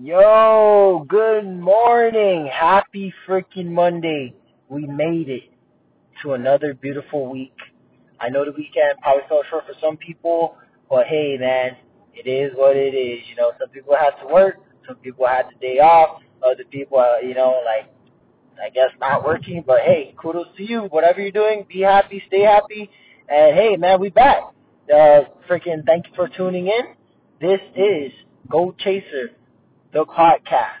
Yo, good morning. Happy freaking Monday. We made it to another beautiful week. I know the weekend probably fell short for some people, but hey man, it is what it is. You know, some people had to work, some people had the day off, other people, uh, you know, like, I guess not working, but hey, kudos to you. Whatever you're doing, be happy, stay happy, and hey man, we back. Uh, freaking thank you for tuning in. This is Go Chaser the podcast,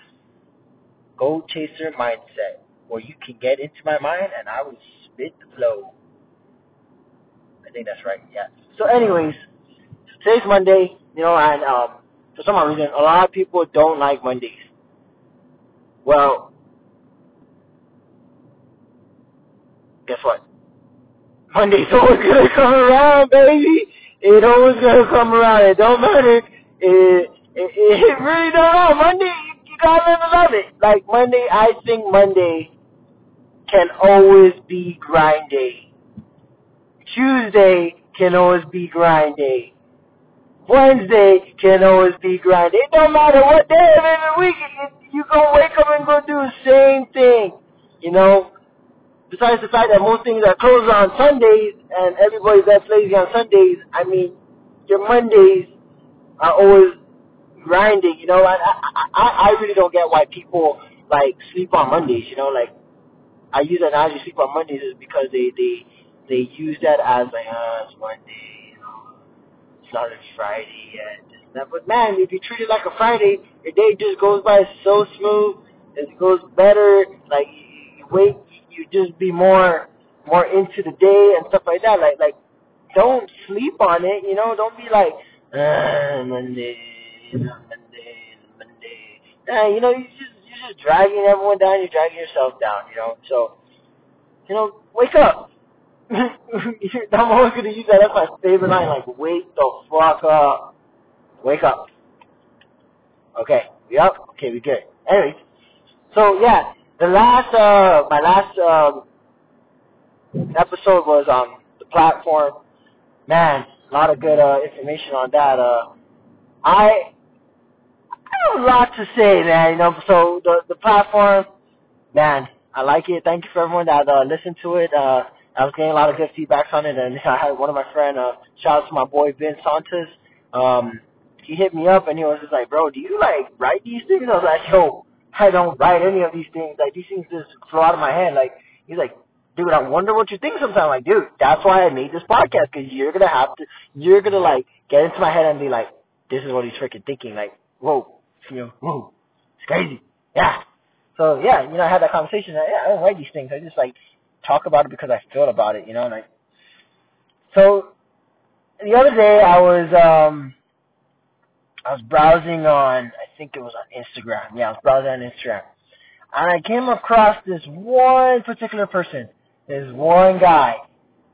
Goal Chaser Mindset, where you can get into my mind and I will spit the flow. I think that's right, yeah. So anyways, today's Monday, you know, and um, for some reason, a lot of people don't like Mondays. Well, guess what? Monday's always gonna come around, baby. It always gonna come around. It don't matter. It, it, it really don't know. Monday, you gotta live and love it. Like Monday, I think Monday can always be grind day. Tuesday can always be grind day. Wednesday can always be grind. It don't matter what day of every week, you gonna wake up and go do the same thing. You know, besides the fact that most things are closed on Sundays and everybody's that's lazy on Sundays, I mean, your Mondays are always grinding, you know. I, I I really don't get why people like sleep on Mondays, you know. Like I use that analogy, sleep on Mondays, is because they they they use that as like, ah, it's Monday, you know, it's not a Friday yet. But man, if you treat it like a Friday, your day just goes by so smooth. It goes better. Like you wake, you just be more more into the day and stuff like that. Like like don't sleep on it, you know. Don't be like ah, Monday Monday, Monday. Nah, you know, you just you're just dragging everyone down. You're dragging yourself down. You know, so you know, wake up. I'm always gonna use that. That's my favorite line. Like, wake the fuck up. Wake up. Okay, we up? Okay, we good. Anyways, so yeah, the last uh my last um episode was on um, the platform. Man, a lot of good uh information on that. Uh I I have a lot to say, man. You know, so the the platform, man, I like it. Thank you for everyone that uh, listened to it. Uh, I was getting a lot of good feedbacks on it, and I had one of my friend, uh, shout out to my boy Ben Santos. Um, he hit me up and he was just like, "Bro, do you like write these things?" I was like, "Yo, I don't write any of these things. Like these things just flow out of my head." Like he's like, "Dude, I wonder what you think sometimes." I'm like, "Dude, that's why I made this podcast because you're gonna have to, you're gonna like get into my head and be like, this is what he's freaking thinking. Like, whoa, you know, whoa, it's crazy. Yeah. So yeah, you know, I had that conversation. I, yeah, I don't write these things. I just like talk about it because I feel about it. You know, and like, so the other day I was um I was browsing on I think it was on Instagram. Yeah, I was browsing on Instagram. And I came across this one particular person. This one guy.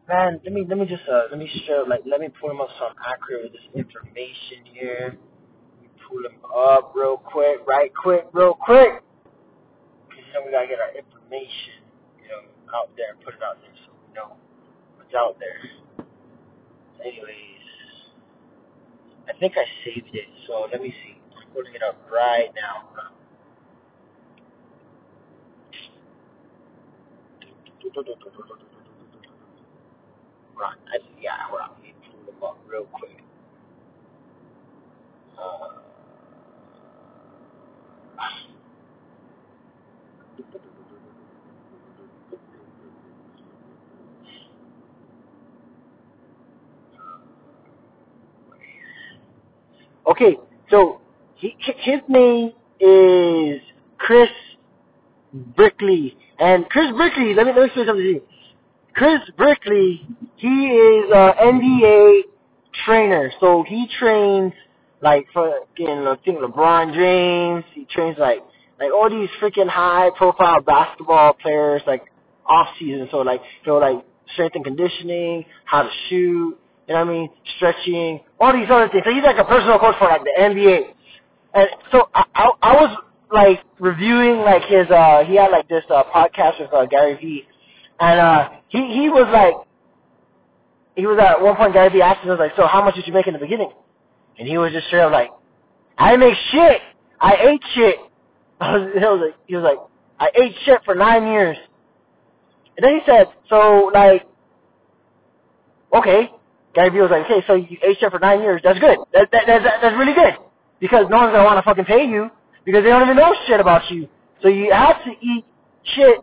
Man, let me let me just uh let me show like let me pull him up so I'm accurate with this information here pull them up real quick, right quick, real quick. Because, you know, we got to get our information, you know, out there and put it out there so we know what's out there. Anyways, I think I saved it, so let me see. I'm putting it up right now. Right, yeah, on. Let me pull them up real quick. Uh, Okay, so he, his name is Chris Brickley, and Chris Brickley. Let me let me say something to you. Chris Brickley, he is a NBA trainer, so he trains like fucking I think LeBron James. He trains like like all these freaking high profile basketball players like off season. So like he'll like strength and conditioning, how to shoot, you know what I mean, stretching, all these other things. So he's like a personal coach for like the NBA. And so I I, I was like reviewing like his uh he had like this uh podcast with uh, Gary Vee and uh he he was like he was at one point Gary Vee asked him was like, So how much did you make in the beginning? And he was just straight up like, I make shit. I ate shit. I was, he was like, he was like, I ate shit for nine years. And then he said, so like, okay. Gary Vee was like, okay, so you ate shit for nine years. That's good. That, that, that, that, that's really good. Because no one's going to want to fucking pay you because they don't even know shit about you. So you have to eat shit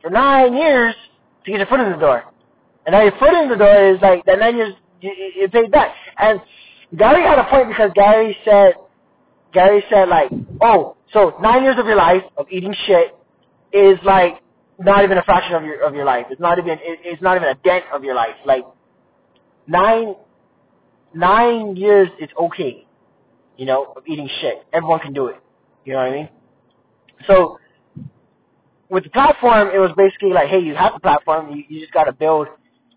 for nine years to get your foot in the door. And now your foot in the door is like, that nine years, you, you paid back. And Gary had a point because Gary said, Gary said like, oh, so nine years of your life of eating shit is like not even a fraction of your of your life. It's not even it, it's not even a dent of your life. Like nine nine years is okay, you know, of eating shit. Everyone can do it. You know what I mean? So with the platform, it was basically like, hey, you have the platform, you, you just got to build,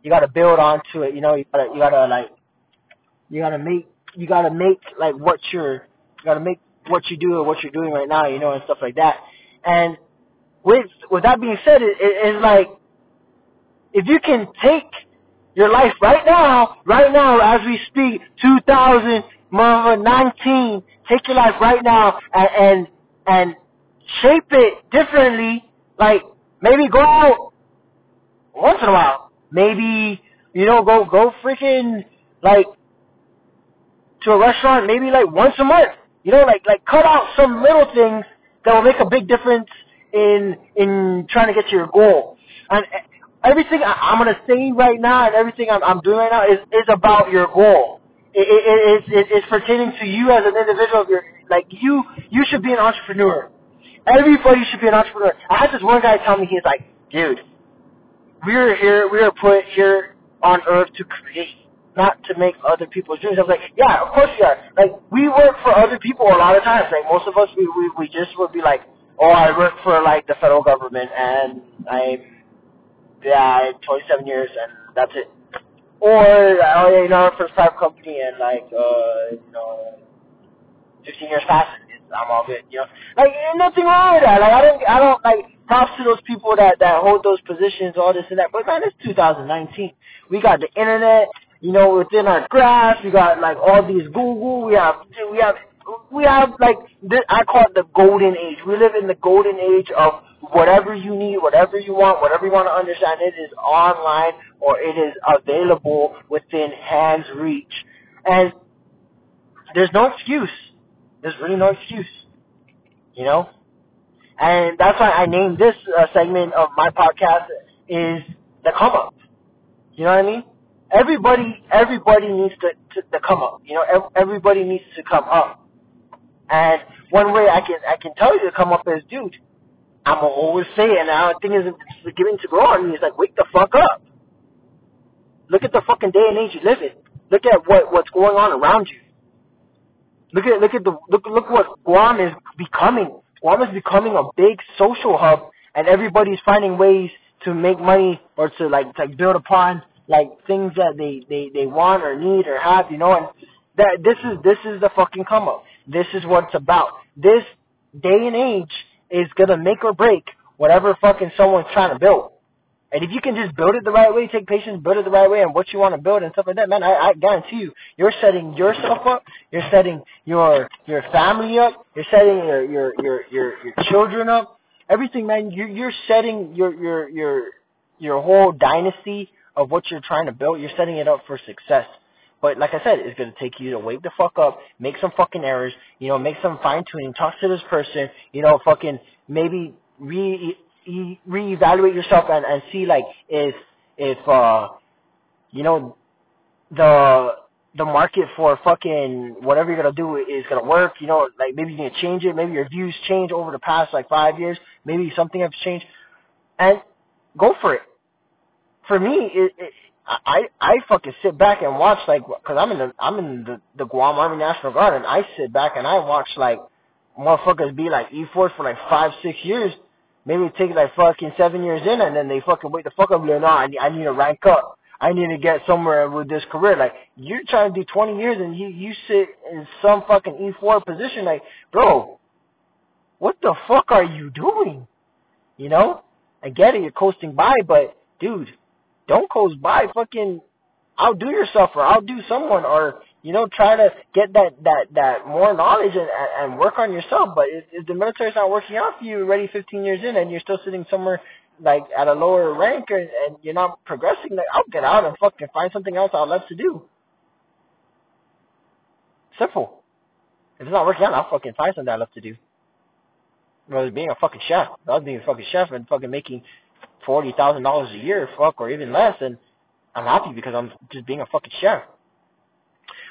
you got to build onto it. You know, you gotta, you gotta like, you gotta make, you gotta make like what you're, you gotta make what you do or what you're doing right now, you know, and stuff like that. And with with that being said, it, it, it's like if you can take your life right now, right now as we speak, 2019, take your life right now and and, and shape it differently. Like maybe go out once in a while. Maybe you know go go freaking like to a restaurant maybe like once a month. You know, like like cut out some little things that will make a big difference in in trying to get to your goal. And eh, everything I, I'm gonna say right now and everything I'm, I'm doing right now is is about your goal. It, it, it, it, it's pertaining to you as an individual. You're, like you, you should be an entrepreneur. Everybody should be an entrepreneur. I had this one guy tell me, he's like, dude, we're here, we are put here on earth to create, not to make other people's dreams. I was like, yeah, of course we are. Like, we work for other people a lot of times. Like, most of us, we, we, we just would be like, oh, I work for, like, the federal government, and I'm, yeah, I'm 27 years, and that's it. Or, oh, yeah, you know, for a private company, and, like, uh, you know, 15 years past, I'm all good, you know. Like, ain't nothing wrong with that. Like, I don't, I don't, like, props to those people that, that hold those positions, all this and that. But man, it's 2019. We got the internet, you know, within our grasp. We got, like, all these Google. We have, we have, we have, like, this, I call it the golden age. We live in the golden age of whatever you need, whatever you want, whatever you want to understand, it is online or it is available within hand's reach. And there's no excuse. There's really no excuse. You know? And that's why I named this uh, segment of my podcast is the come up. You know what I mean? Everybody, everybody needs to, to, to come up. You know, everybody needs to come up. And one way I can I can tell you to come up is, dude, I'm always saying it, and I think it's beginning to grow on me. Like, wake the fuck up. Look at the fucking day and age you live in. Look at what what's going on around you. Look at look at the look look what Guam is becoming. Guam is becoming a big social hub, and everybody's finding ways to make money or to like to build upon like things that they they they want or need or have, you know. And that this is this is the fucking come up. This is what it's about. This day and age is gonna make or break whatever fucking someone's trying to build. And if you can just build it the right way, take patience, build it the right way, and what you want to build and stuff like that, man, I, I guarantee you, you're setting yourself up, you're setting your your family up, you're setting your your your your, your children up, everything, man. You're you're setting your your your your whole dynasty of what you're trying to build. You're setting it up for success. But like I said, it's gonna take you to wake the fuck up, make some fucking errors, you know, make some fine tuning, talk to this person, you know, fucking maybe re re- reevaluate yourself and, and see like if if uh you know the the market for fucking whatever you're gonna do is gonna work, you know, like maybe you to change it, maybe your views change over the past like five years, maybe something has changed, and go for it. For me, it, it I I fucking sit back and watch like because I'm in the I'm in the the Guam Army National Guard and I sit back and I watch like motherfuckers be like E force for like five six years Maybe take like fucking seven years in, and then they fucking wait the fuck up. Like, no, I need, I need to rank up. I need to get somewhere with this career. Like, you're trying to do 20 years, and you you sit in some fucking E4 position. Like, bro, what the fuck are you doing? You know? I get it, you're coasting by, but dude, don't coast by. Fucking outdo yourself, or outdo someone, or you know, try to get that that that more knowledge and and work on yourself. But if, if the military's not working out for you already 15 years in, and you're still sitting somewhere like at a lower rank and, and you're not progressing, like I'll get out and fucking find something else I love to do. Simple. If it's not working out, I'll fucking find something I love to do. Whether being a fucking chef, I was being a fucking chef and fucking making forty thousand dollars a year, fuck, or even less, and I'm happy because I'm just being a fucking chef.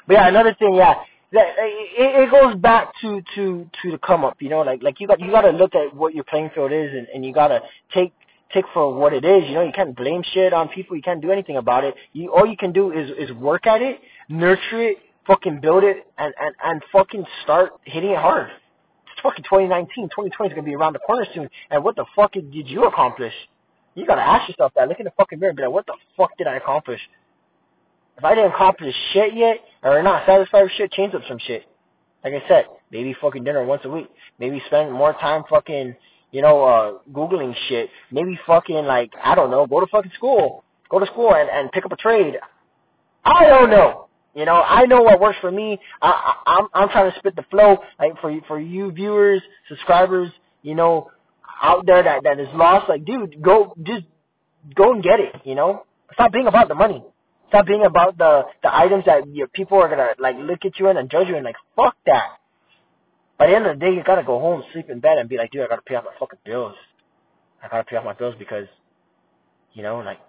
But yeah, another thing, yeah, that it, it goes back to to to the come up, you know, like like you got you got to look at what your playing field is, and, and you got to take take for what it is. You know, you can't blame shit on people. You can't do anything about it. You all you can do is is work at it, nurture it, fucking build it, and and and fucking start hitting it hard. It's fucking 2019. 2020 is gonna be around the corner soon. And what the fuck did you accomplish? You gotta ask yourself that. Look in the fucking mirror and be like, what the fuck did I accomplish? If I didn't accomplish shit yet, or not satisfied with shit, change up some shit. Like I said, maybe fucking dinner once a week. Maybe spend more time fucking, you know, uh, googling shit. Maybe fucking like, I don't know, go to fucking school. Go to school and, and pick up a trade. I don't know. You know, I know what works for me. I, I, I'm I'm trying to spit the flow. Like for for you viewers, subscribers, you know, out there that that is lost. Like, dude, go just go and get it. You know, stop being about the money. Stop being about the the items that your people are gonna like look at you in and judge you and like fuck that. By the end of the day, you gotta go home, sleep in bed, and be like, dude, I gotta pay off my fucking bills. I gotta pay off my bills because, you know, like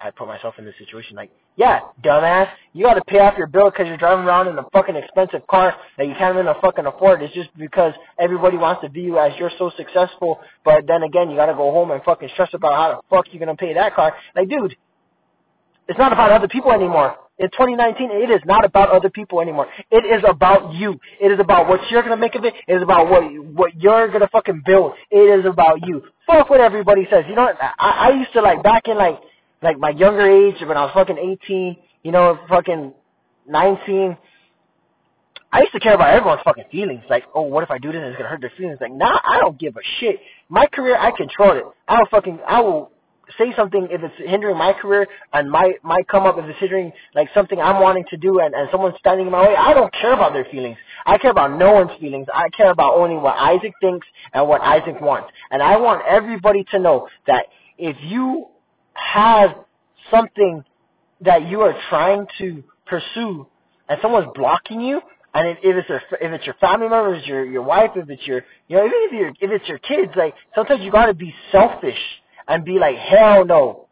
I put myself in this situation. Like, yeah, dumbass, you gotta pay off your bill because you're driving around in a fucking expensive car that you can't even fucking afford. It's just because everybody wants to view you as you're so successful. But then again, you gotta go home and fucking stress about how the fuck you're gonna pay that car. Like, dude, it's not about other people anymore. In 2019, it is not about other people anymore. It is about you. It is about what you're gonna make of it. It is about what what you're gonna fucking build. It is about you. Fuck what everybody says. You know, what? I, I used to like back in like like my younger age when I was fucking 18. You know, fucking 19. I used to care about everyone's fucking feelings. Like, oh, what if I do this? And it's gonna hurt their feelings. Like, nah, I don't give a shit. My career, I control it. I'll fucking, I will say something if it's hindering my career and my my come up if it's hindering like something I'm wanting to do and, and someone's standing in my way, I don't care about their feelings. I care about no one's feelings. I care about only what Isaac thinks and what Isaac wants. And I want everybody to know that if you have something that you are trying to pursue and someone's blocking you, and if, if it's your if it's your family members, your your wife, if it's your you know even if you if it's your kids, like sometimes you got to be selfish and be like, hell no,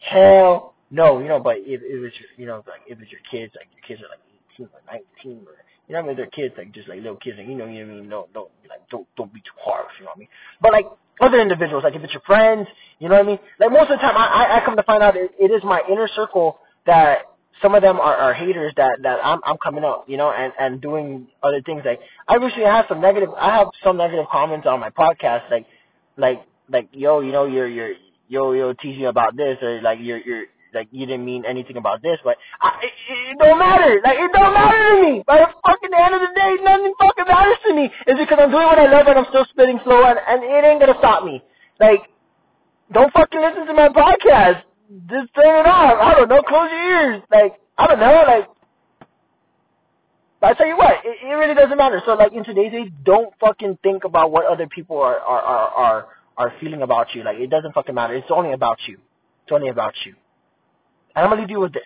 hell no, you know. But if, if it's your, you know, like if it's your kids, like your kids are like 18 or 19 or you know, I mean, they're kids, like just like little kids, and you know, you know, what I mean, no, don't like don't don't be too harsh, you know what I mean. But like other individuals, like if it's your friends, you know what I mean. Like most of the time, I I, come to find out it, it is my inner circle that some of them are, are haters that that I'm I'm coming up, you know, and and doing other things. Like I recently had some negative, I have some negative comments on my podcast, like like like yo, you know, you're you're yo yo teaching about this or like you're you're like you didn't mean anything about this, but I, it, it don't matter. Like it don't matter to me. By the fucking end of the day, nothing fucking matters to me. It's because I'm doing what I love and I'm still spitting slow and, and it ain't gonna stop me. Like, don't fucking listen to my podcast. Just turn it off. I don't know. Close your ears. Like, I don't know. Like, I tell you what, it, it really doesn't matter. So like in today's age, don't fucking think about what other people are are are are are feeling about you. Like it doesn't fucking matter. It's only about you. It's only about you. And I'm gonna leave you with this.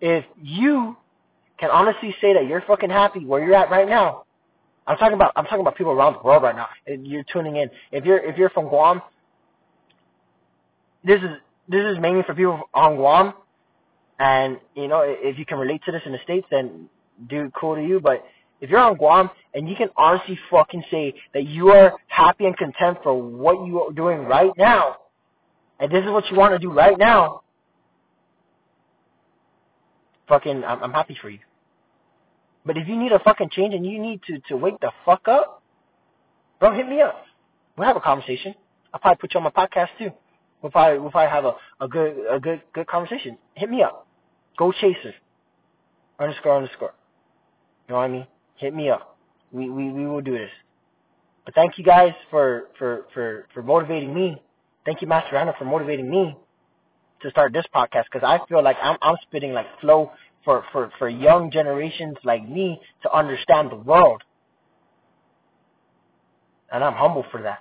If you can honestly say that you're fucking happy where you're at right now, I'm talking about I'm talking about people around the world right now. You're tuning in. If you're if you're from Guam, this is this is mainly for people on Guam. And you know, if you can relate to this in the states, then do cool to you. But if you're on Guam and you can honestly fucking say that you are happy and content for what you are doing right now, and this is what you want to do right now, fucking, I'm, I'm happy for you. But if you need a fucking change and you need to, to wake the fuck up, bro, hit me up. We'll have a conversation. I'll probably put you on my podcast too. We'll probably, we'll probably have a, a good, a good, good conversation. Hit me up. Go chaser. Underscore, underscore. You know what I mean? Hit me up. We, we, we will do this. But thank you guys for, for, for, for motivating me. Thank you, Master Anna, for motivating me to start this podcast because I feel like I'm I'm spitting like flow for, for, for young generations like me to understand the world. And I'm humble for that.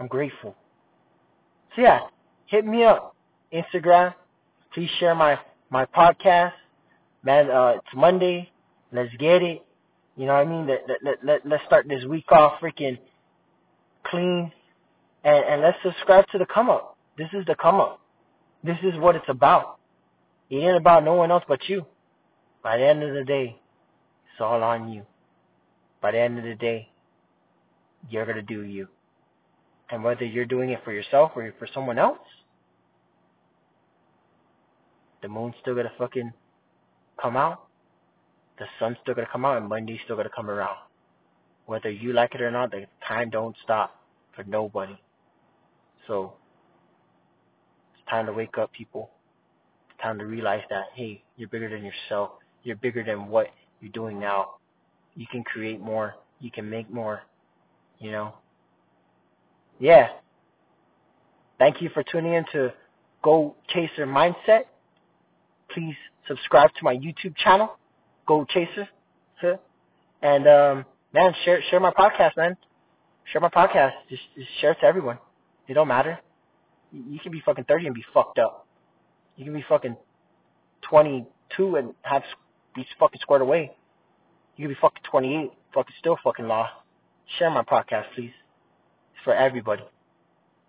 I'm grateful. So yeah, hit me up. Instagram. Please share my, my podcast. Man, uh, it's Monday. Let's get it. You know what I mean? Let, let, let, let, let's start this week off freaking clean. And, and let's subscribe to the come up. This is the come up. This is what it's about. It ain't about no one else but you. By the end of the day, it's all on you. By the end of the day, you're to do you. And whether you're doing it for yourself or for someone else, the moon's still to fucking come out. The sun's still to come out and Monday's still to come around. Whether you like it or not, the time don't stop for nobody. So, it's time to wake up, people. It's time to realize that, hey, you're bigger than yourself. You're bigger than what you're doing now. You can create more. You can make more. You know? Yeah. Thank you for tuning in to Go Chaser Mindset. Please subscribe to my YouTube channel, Go Chaser. And um, man, share share my podcast, man. Share my podcast. Just, just share it to everyone. It don't matter. You can be fucking 30 and be fucked up. You can be fucking 22 and have be fucking squared away. You can be fucking 28, fucking still fucking lost. Share my podcast, please. For everybody.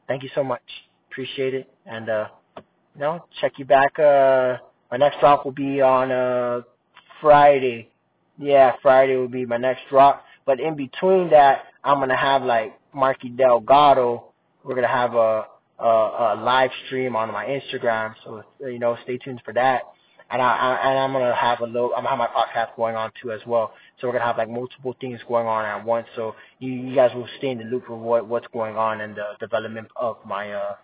Thank you so much. Appreciate it. And, uh, you know, check you back. Uh, my next drop will be on, uh, Friday. Yeah, Friday will be my next drop. But in between that, I'm going to have like Marky Delgado. We're going to have a, a, a live stream on my Instagram. So, you know, stay tuned for that and I, I and I'm gonna have a little. I'm gonna have my podcast going on too as well. So we're gonna have like multiple things going on at once. So you, you guys will stay in the loop of what what's going on and the development of my uh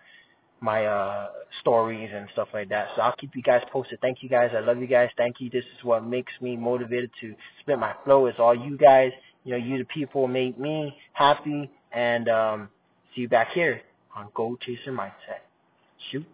my uh stories and stuff like that. So I'll keep you guys posted. Thank you guys. I love you guys. Thank you. This is what makes me motivated to spit my flow. It's all you guys. You know, you the people make me happy. And um see you back here on Go Chaser Mindset. Shoots.